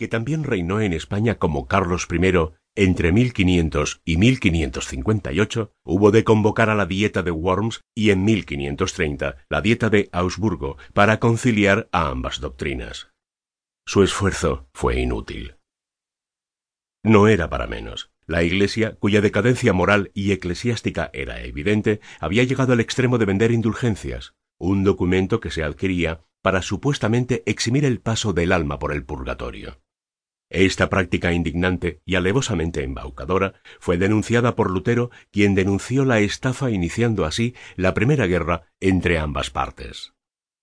que también reinó en España como Carlos I entre 1500 y 1558, hubo de convocar a la Dieta de Worms y en 1530 la Dieta de Augsburgo para conciliar a ambas doctrinas. Su esfuerzo fue inútil. No era para menos. La Iglesia, cuya decadencia moral y eclesiástica era evidente, había llegado al extremo de vender indulgencias, un documento que se adquiría para supuestamente eximir el paso del alma por el purgatorio. Esta práctica indignante y alevosamente embaucadora fue denunciada por Lutero, quien denunció la estafa iniciando así la primera guerra entre ambas partes.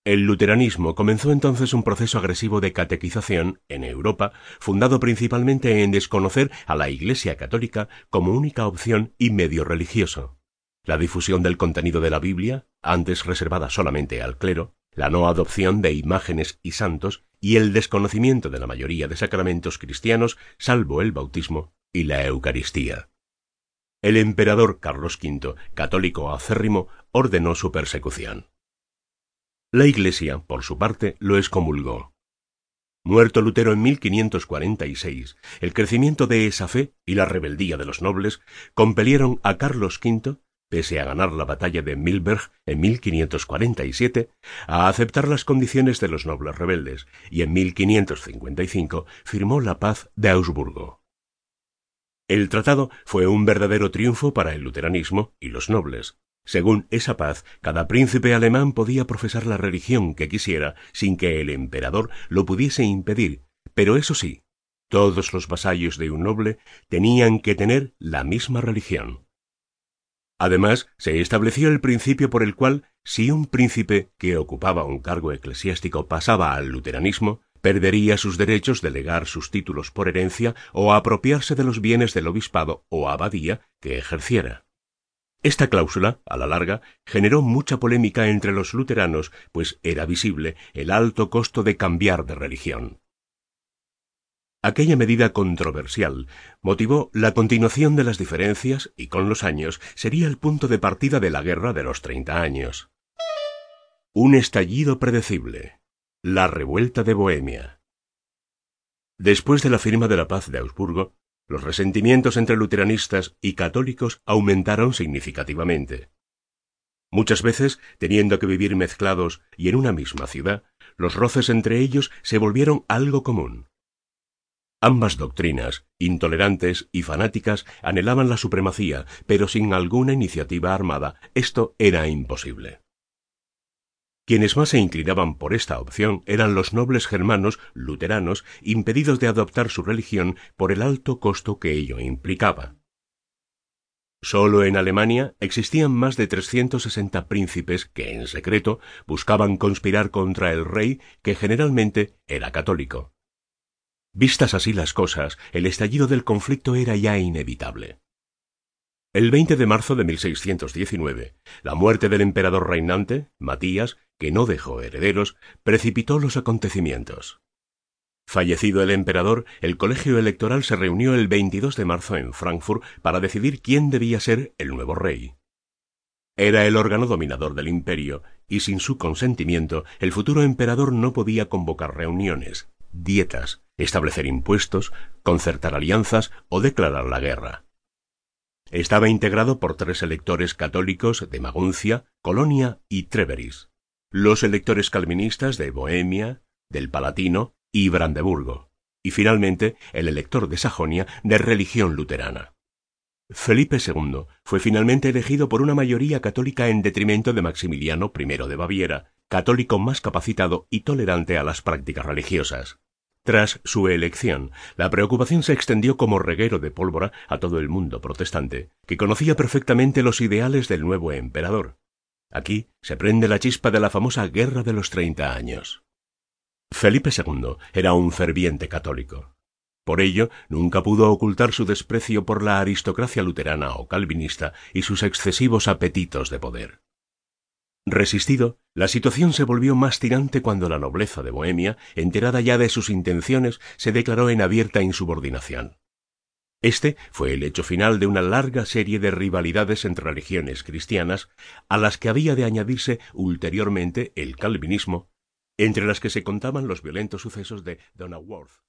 El luteranismo comenzó entonces un proceso agresivo de catequización en Europa, fundado principalmente en desconocer a la Iglesia católica como única opción y medio religioso. La difusión del contenido de la Biblia, antes reservada solamente al clero, la no adopción de imágenes y santos y el desconocimiento de la mayoría de sacramentos cristianos salvo el bautismo y la Eucaristía. El emperador Carlos V, católico acérrimo, ordenó su persecución. La Iglesia, por su parte, lo excomulgó. Muerto Lutero en 1546, el crecimiento de esa fe y la rebeldía de los nobles compelieron a Carlos V pese a ganar la batalla de Milberg en 1547, a aceptar las condiciones de los nobles rebeldes y en 1555 firmó la paz de Augsburgo. El tratado fue un verdadero triunfo para el luteranismo y los nobles. Según esa paz, cada príncipe alemán podía profesar la religión que quisiera sin que el emperador lo pudiese impedir, pero eso sí, todos los vasallos de un noble tenían que tener la misma religión. Además, se estableció el principio por el cual, si un príncipe que ocupaba un cargo eclesiástico pasaba al luteranismo, perdería sus derechos de legar sus títulos por herencia o apropiarse de los bienes del obispado o abadía que ejerciera. Esta cláusula, a la larga, generó mucha polémica entre los luteranos, pues era visible el alto costo de cambiar de religión. Aquella medida controversial motivó la continuación de las diferencias y con los años sería el punto de partida de la Guerra de los Treinta Años. Un estallido predecible. La revuelta de Bohemia. Después de la firma de la paz de Augsburgo, los resentimientos entre luteranistas y católicos aumentaron significativamente. Muchas veces, teniendo que vivir mezclados y en una misma ciudad, los roces entre ellos se volvieron algo común. Ambas doctrinas, intolerantes y fanáticas, anhelaban la supremacía, pero sin alguna iniciativa armada esto era imposible. Quienes más se inclinaban por esta opción eran los nobles germanos luteranos impedidos de adoptar su religión por el alto costo que ello implicaba. Solo en Alemania existían más de 360 príncipes que en secreto buscaban conspirar contra el rey que generalmente era católico. Vistas así las cosas, el estallido del conflicto era ya inevitable. El 20 de marzo de 1619, la muerte del emperador reinante, Matías, que no dejó herederos, precipitó los acontecimientos. Fallecido el emperador, el colegio electoral se reunió el 22 de marzo en Frankfurt para decidir quién debía ser el nuevo rey. Era el órgano dominador del imperio, y sin su consentimiento el futuro emperador no podía convocar reuniones, dietas, establecer impuestos, concertar alianzas o declarar la guerra. Estaba integrado por tres electores católicos de Maguncia, Colonia y Treveris, los electores calvinistas de Bohemia, del Palatino y Brandeburgo, y finalmente el elector de Sajonia de religión luterana. Felipe II fue finalmente elegido por una mayoría católica en detrimento de Maximiliano I de Baviera, católico más capacitado y tolerante a las prácticas religiosas. Tras su elección, la preocupación se extendió como reguero de pólvora a todo el mundo protestante, que conocía perfectamente los ideales del nuevo emperador. Aquí se prende la chispa de la famosa Guerra de los Treinta Años. Felipe II era un ferviente católico. Por ello, nunca pudo ocultar su desprecio por la aristocracia luterana o calvinista y sus excesivos apetitos de poder. Resistido, la situación se volvió más tirante cuando la nobleza de Bohemia, enterada ya de sus intenciones, se declaró en abierta insubordinación. Este fue el hecho final de una larga serie de rivalidades entre religiones cristianas, a las que había de añadirse ulteriormente el calvinismo, entre las que se contaban los violentos sucesos de Donauworth.